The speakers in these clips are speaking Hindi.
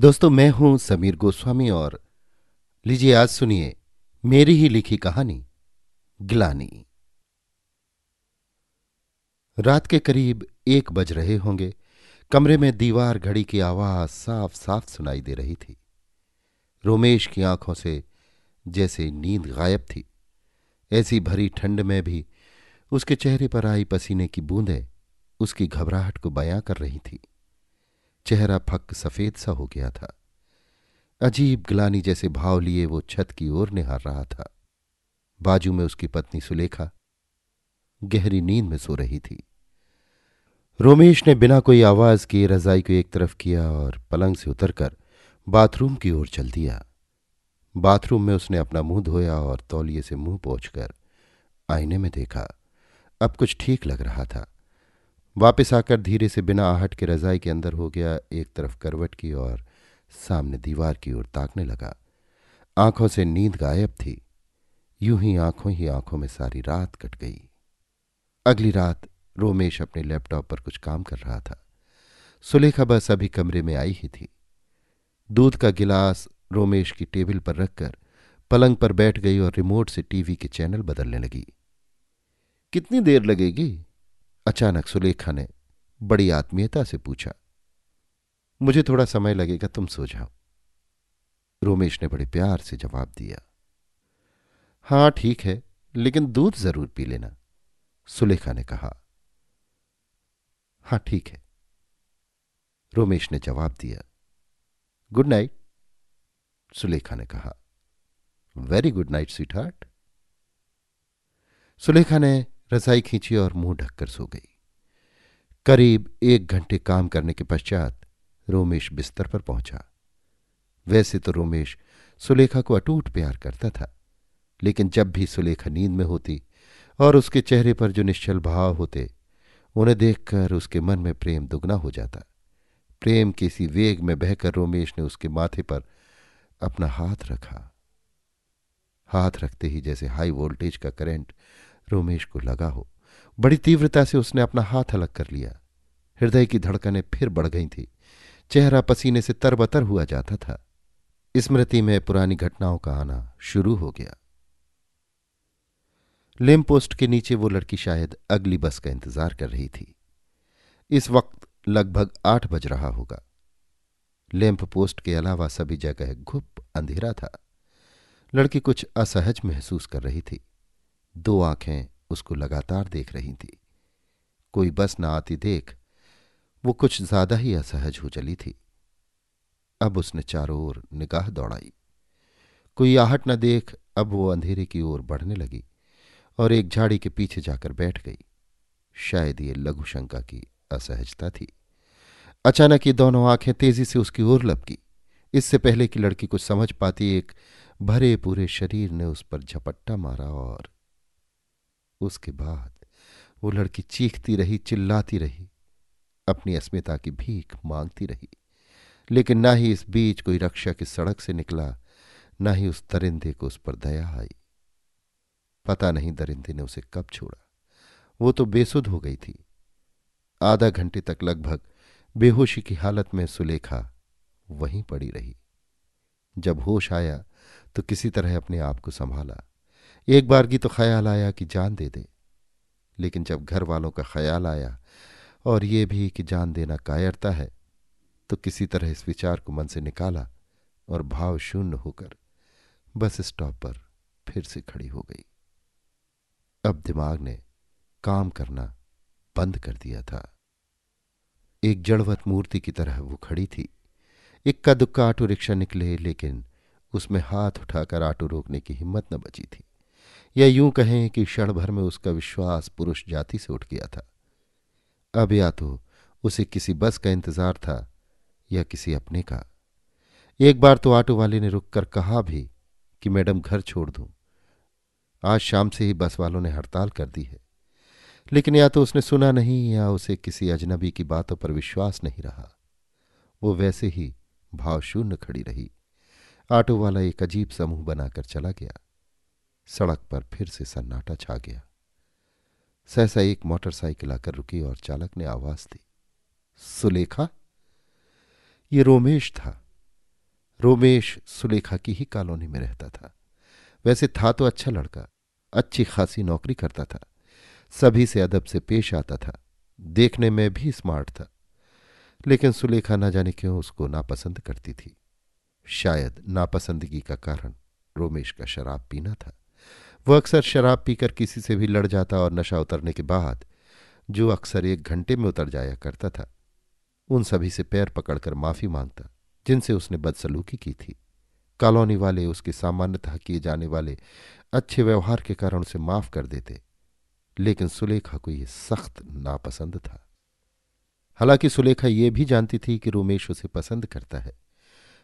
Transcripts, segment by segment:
दोस्तों, मैं हूँ समीर गोस्वामी और लीजिए आज सुनिए मेरी ही लिखी कहानी, ग्लानी। रात के करीब एक बज रहे होंगे। कमरे में दीवार घड़ी की आवाज़ साफ़ साफ़ सुनाई दे रही थी। रोमेश की आँखों से जैसे नींद गायब थी। ऐसी भरी ठंड में भी उसके चेहरे पर आई पसीने की बूंदें उसकी घबराहट को बयां कर रही थी। चेहरा फक सफ़ेद सा हो गया था। अजीब ग्लानी जैसे भाव लिए वो छत की ओर निहार रहा था। बाजू में उसकी पत्नी सुलेखा गहरी नींद में सो रही थी। रोमेश ने बिना कोई आवाज़ किए रजाई को एक तरफ़ किया और पलंग से उतरकर बाथरूम की ओर चल दिया। बाथरूम में उसने अपना मुँह धोया और तौलिए से मुँह पोछकर आईने में देखा। अब कुछ ठीक लग रहा था। वापस आकर धीरे से बिना आहट के रजाई के अंदर हो गया, एक तरफ़ करवट की और सामने दीवार की ओर ताकने लगा। आँखों से नींद गायब थी। यूँ ही आँखों ही आँखों में सारी रात कट गई। अगली रात रोमेश अपने लैपटॉप पर कुछ काम कर रहा था। सुलेखा बस अभी कमरे में आई ही थी। दूध का गिलास रोमेश की टेबल पर रखकर पलंग पर बैठ गई और रिमोट से टीवी के चैनल बदलने लगी। कितनी देर लगेगी? अचानक सुलेखा ने बड़ी आत्मीयता से पूछा, मुझे थोड़ा समय लगेगा, तुम सो जाओ। रोमेश ने बड़े प्यार से जवाब दिया, हाँ, ठीक है, लेकिन दूध ज़रूर पी लेना। सुलेखा ने कहा, हाँ, ठीक है। रोमेश ने जवाब दिया, गुड नाइट। सुलेखा ने कहा, very good night sweetheart Sulekha ने रजाई खींची और मुँह ढककर सो गई। करीब एक घंटे काम करने के पश्चात रोमेश बिस्तर पर पहुँचा। वैसे तो रोमेश सुलेखा को अटूट प्यार करता था, लेकिन जब भी सुलेखा नींद में होती और उसके चेहरे पर जो निश्चल भाव होते, उन्हें देखकर उसके मन में प्रेम दुगना हो जाता। प्रेम के इसी वेग में बहकर रोमेश ने उसके माथे पर अपना हाथ रखा। हाथ रखते ही जैसे हाई वोल्टेज का करंट रोमेश को लगा हो। बड़ी तीव्रता से उसने अपना हाथ अलग कर लिया। हृदय की धड़कनें फिर बढ़ गई थी। चेहरा पसीने से तरबतर हुआ जाता था। स्मृति में पुरानी घटनाओं का आना शुरू हो गया। लेम पोस्ट के नीचे वो लड़की शायद अगली बस का इंतज़ार कर रही थी। इस वक्त लगभग आठ बज रहा होगा। लैंप पोस्ट के अलावा सभी जगह घुप अंधेरा था। लड़की कुछ असहज महसूस कर रही थी। दो आँखें उसको लगातार देख रही थी। कोई बस न आती देख, वो कुछ ज़्यादा ही असहज हो चली थी। अब उसने चारों ओर निगाह दौड़ाई। कोई आहट न देख, अब वो अंधेरे की ओर बढ़ने लगी और एक झाड़ी के पीछे जाकर बैठ गई। शायद ये लघु शंका की असहजता थी। अचानक ये दोनों आँखें तेज़ी से उसकी ओर लपकी। इससे पहले कि लड़की कुछ समझ पाती, एक भरे पूरे शरीर ने उस पर झपट्टा मारा और उसके बाद वो लड़की चीखती रही, चिल्लाती रही, अपनी अस्मिता की भीख मांगती रही। लेकिन ना ही इस बीच कोई रक्षा की सड़क से निकला, ना ही उस दरिंदे को उस पर दया आई। पता नहीं दरिंदे ने उसे कब छोड़ा। वो तो बेसुध हो गई थी। आधा घंटे तक लगभग बेहोशी की हालत में सुलेखा वहीं पड़ी रही। जब होश आया तो किसी तरह अपने आप को संभाला। एक बार की तो ख्याल आया कि जान दे दे। लेकिन जब घर वालों का ख्याल आया और ये भी कि जान देना कायरता है तो किसी तरह इस विचार को मन से निकाला और भाव शून्य होकर बस स्टॉप पर फिर से खड़ी हो गई। अब दिमाग ने काम करना बंद कर दिया था। एक जड़वत मूर्ति की तरह वो खड़ी थी। इक्का दुक्का ऑटो रिक्शा निकले, लेकिन उसमें हाथ उठाकर ऑटो रोकने की हिम्मत न बची थी। या यूँ कहें कि क्षण भर में उसका विश्वास पुरुष जाति से उठ गया था। अब या तो उसे किसी बस का इंतज़ार था या किसी अपने का। एक बार तो ऑटो वाले ने रुककर कहा भी कि मैडम घर छोड़ दूँ। आज शाम से ही बस वालों ने हड़ताल कर दी है। लेकिन या तो उसने सुना नहीं या उसे किसी अजनबी की बातों पर विश्वास नहीं रहा। वो वैसे ही भावशून्य खड़ी रही। ऑटो वाला एक अजीब समूह बनाकर चला गया। सड़क पर फिर से सन्नाटा छा गया। सहसा एक मोटरसाइकिल आकर रुकी और चालक ने आवाज़ दी, सुलेखा? ये रोमेश था। रोमेश सुलेखा की ही कॉलोनी में रहता था। वैसे था तो अच्छा लड़का, अच्छी खासी नौकरी करता था, सभी से अदब से पेश आता था, देखने में भी स्मार्ट था। लेकिन सुलेखा ना जाने क्यों उसको नापसंद करती थी। शायद नापसंदगी का कारण रोमेश का शराब पीना था। वह अक्सर शराब पीकर किसी से भी लड़ जाता और नशा उतरने के बाद जो अक्सर एक घंटे में उतर जाया करता था, उन सभी से पैर पकड़कर माफ़ी माँगता, जिनसे उसने बदसलूकी की थी। कॉलोनी वाले उसके सामान्यतः किए जाने वाले अच्छे व्यवहार के कारण उसे माफ़ कर देते, लेकिन सुलेखा को यह सख्त नापसंद था। हालाँकि सुलेखा यह भी जानती थी कि रोमेश उसे पसंद करता है,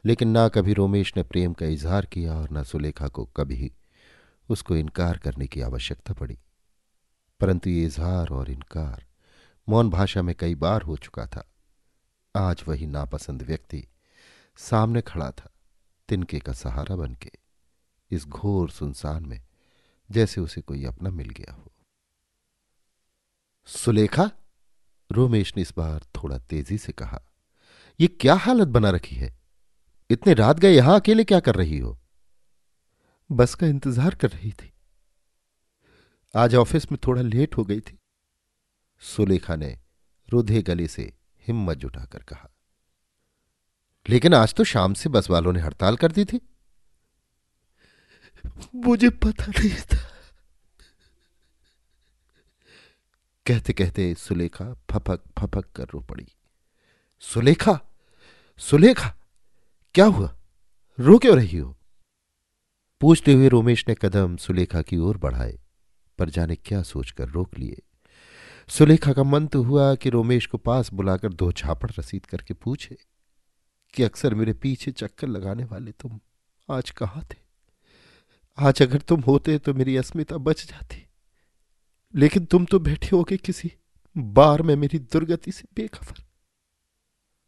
लेकिन ना कभी रोमेश ने प्रेम का इजहार किया और ना सुलेखा को कभी उसको इनकार करने की आवश्यकता पड़ी। परंतु ये इजहार और इनकार मौन भाषा में कई बार हो चुका था। आज वही नापसंद व्यक्ति सामने खड़ा था, तिनके का सहारा बनके, इस घोर सुनसान में, जैसे उसे कोई अपना मिल गया हो। सुलेखा? रोमेश ने इस बार थोड़ा तेज़ी से कहा यह क्या हालत बना रखी है? इतने रात गए यहाँ अकेले क्या कर रही हो? बस का इंतज़ार कर रही थी। आज ऑफ़िस में थोड़ा लेट हो गई थी। सुलेखा ने रुधे गले से हिम्मत जुटाकर कहा, लेकिन आज तो शाम से बस वालों ने हड़ताल कर दी थी। मुझे पता नहीं था। कहते कहते सुलेखा फपक फपक कर रो पड़ी। सुलेखा सुलेखा, क्या हुआ? रो क्यों रही हो? पूछते हुए रोमेश ने कदम सुलेखा की ओर बढ़ाए, पर जाने क्या सोचकर रोक लिए। सुलेखा का मन तो हुआ कि रोमेश को पास बुलाकर दो झापड़ रसीद करके पूछे कि अक्सर मेरे पीछे चक्कर लगाने वाले तुम आज कहाँ थे? आज अगर तुम होते तो मेरी अस्मिता बच जाती, लेकिन तुम तो बैठे होगे किसी बार में मेरी दुर्गति से बेखबर।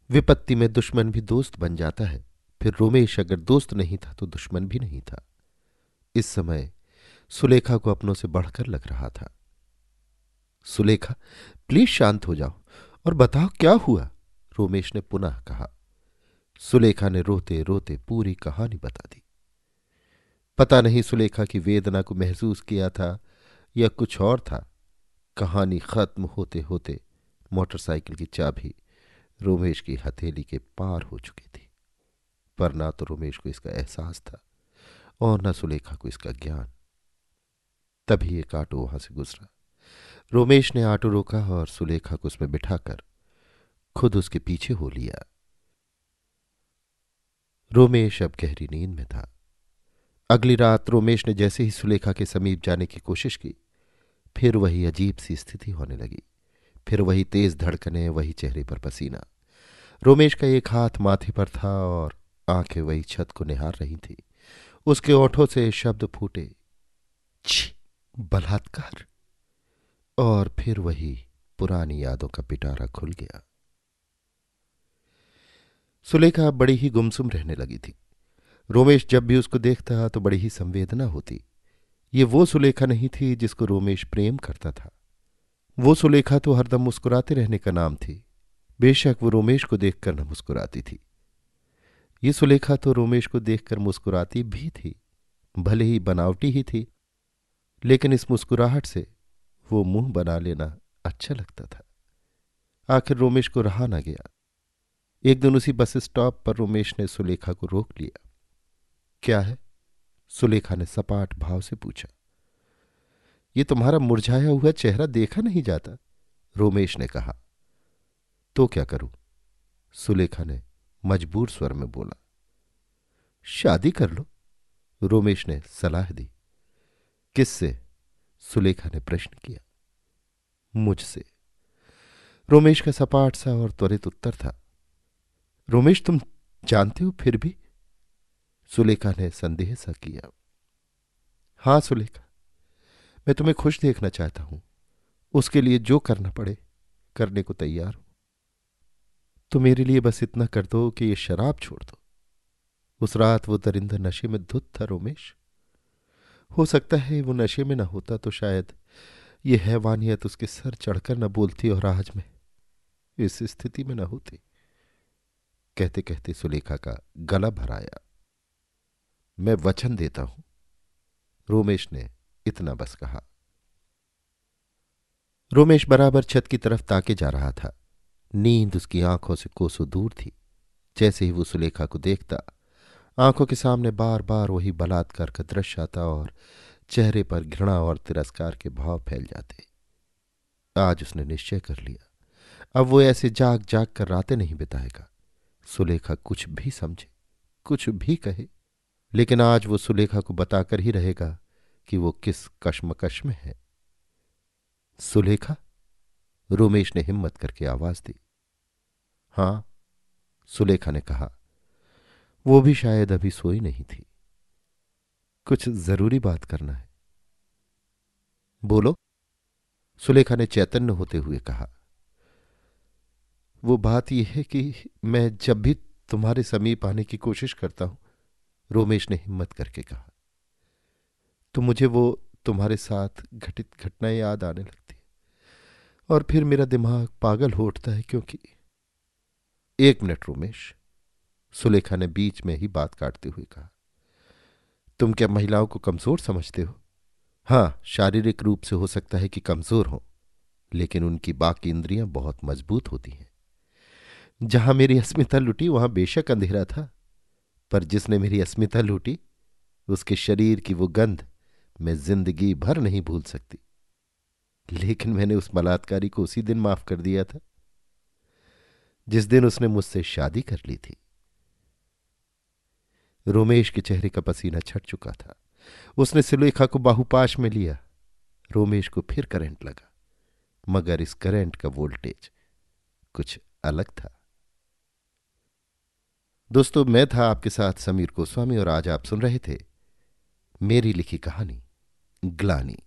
विपत्ति में दुश्मन भी दोस्त बन जाता है, फिर रोमेश अगर दोस्त नहीं था तो दुश्मन भी नहीं था। इस समय सुलेखा को अपनों से बढ़कर लग रहा था। सुलेखा, प्लीज़ शांत हो जाओ और बताओ क्या हुआ? रोमेश ने पुनः कहा। सुलेखा ने रोते रोते पूरी कहानी बता दी। पता नहीं सुलेखा की वेदना को महसूस किया था या कुछ और था। कहानी खत्म होते होते मोटरसाइकिल की चाबी रोमेश की हथेली के पार हो चुकी थी। पर ना तो रोमेश को इसका एहसास था और न सुलेखा को इसका ज्ञान। तभी एक ऑटो वहाँ से गुजरा। रोमेश ने ऑटो रोका और सुलेखा को उसमें बिठाकर खुद उसके पीछे हो लिया। रोमेश अब गहरी नींद में था। अगली रात रोमेश ने जैसे ही सुलेखा के समीप जाने की कोशिश की, फिर वही अजीब सी स्थिति होने लगी। फिर वही तेज धड़कने, वही चेहरे पर पसीना। रोमेश का एक हाथ माथे पर था और आँखें वही छत को निहार रही थी। उसके ओठों से शब्द फूटे। छी, बलात्कार। और फिर वही पुरानी यादों का पिटारा खुल गया। सुलेखा बड़ी ही गुमसुम रहने लगी थी। रोमेश जब भी उसको देखता तो बड़ी ही संवेदना होती। ये वो सुलेखा नहीं थी जिसको रोमेश प्रेम करता था। वो सुलेखा तो हरदम मुस्कुराते रहने का नाम थी। बेशक वो रोमेश को देखकर न मुस्कुराती थी। ये सुलेखा तो रोमेश को देखकर मुस्कुराती भी थी, भले ही बनावटी ही थी, लेकिन इस मुस्कुराहट से वो मुँह बना लेना अच्छा लगता था। आखिर रोमेश को रहा ना गया। एक दिन उसी बस स्टॉप पर रोमेश ने सुलेखा को रोक लिया। क्या है? सुलेखा ने सपाट भाव से पूछा। ये तुम्हारा मुरझाया हुआ चेहरा देखा नहीं जाता? रोमेश ने कहा। तो क्या करूँ? सुलेखा ने मजबूर स्वर में बोला, शादी कर लो, रोमेश ने सलाह दी। किससे, सुलेखा ने प्रश्न किया। मुझसे। रोमेश का सपाट सा और त्वरित उत्तर था, रोमेश, तुम जानते हो फिर भी? सुलेखा ने संदेह सा किया, हाँ सुलेखा, मैं तुम्हें खुश देखना चाहता हूँ। उसके लिए जो करना पड़े, करने को तैयार हूँ। तो मेरे लिए बस इतना कर दो कि ये शराब छोड़ दो। उस रात वो दरिंदा नशे में धुत था, रोमेश। हो सकता है वो नशे में ना होता तो शायद ये हैवानियत उसके सर चढ़कर न बोलती और आज में इस स्थिति में न होती। कहते कहते सुलेखा का गला भराया मैं वचन देता हूँ। रोमेश ने इतना बस कहा। रोमेश बराबर छत की तरफ़ ताके जा रहा था। नींद उसकी आँखों से कोसों दूर थी। जैसे ही वो सुलेखा को देखता, आँखों के सामने बार बार वही बलात्कार का दृश्य आता और चेहरे पर घृणा और तिरस्कार के भाव फैल जाते। आज उसने निश्चय कर लिया। अब वो ऐसे जाग जाग कर रातें नहीं बिताएगा। सुलेखा कुछ भी समझे, कुछ भी कहे, लेकिन आज वो सुलेखा को बताकर ही रहेगा कि वो किस कश्मकश में है। सुलेखा? रोमेश ने हिम्मत करके आवाज़ दी। हाँ, सुलेखा ने कहा, वो भी शायद अभी सोई नहीं थी। कुछ ज़रूरी बात करना है। बोलो। सुलेखा ने चैतन्य होते हुए कहा, वो बात यह है कि मैं जब भी तुम्हारे समीप आने की कोशिश करता हूँ, रोमेश ने हिम्मत करके कहा तो मुझे वो तुम्हारे साथ घटित घटनाएँ याद आने लगती। और फिर मेरा दिमाग पागल हो उठता है क्योंकि एक मिनट रोमेश, सुलेखा ने बीच में ही बात काटते हुए कहा, तुम क्या महिलाओं को कमज़ोर समझते हो? हाँ, शारीरिक रूप से हो सकता है कि कमज़ोर हो, लेकिन उनकी बाकी इंद्रियाँ बहुत मज़बूत होती हैं। जहाँ मेरी अस्मिता लुटी, वहाँ बेशक अंधेरा था, पर जिसने मेरी अस्मिता लूटी, उसके शरीर की वो गंध मैं ज़िंदगी भर नहीं भूल सकती। लेकिन मैंने उस बलात्कारी को उसी दिन माफ़ कर दिया था, जिस दिन उसने मुझसे शादी कर ली थी। रोमेश के चेहरे का पसीना छट चुका था। उसने सुलेखा को बाहुपाश में लिया। रोमेश को फिर करंट लगा, मगर इस करंट का वोल्टेज कुछ अलग था। दोस्तों, मैं था आपके साथ समीर गोस्वामी और आज आप सुन रहे थे मेरी लिखी कहानी ग्लानी।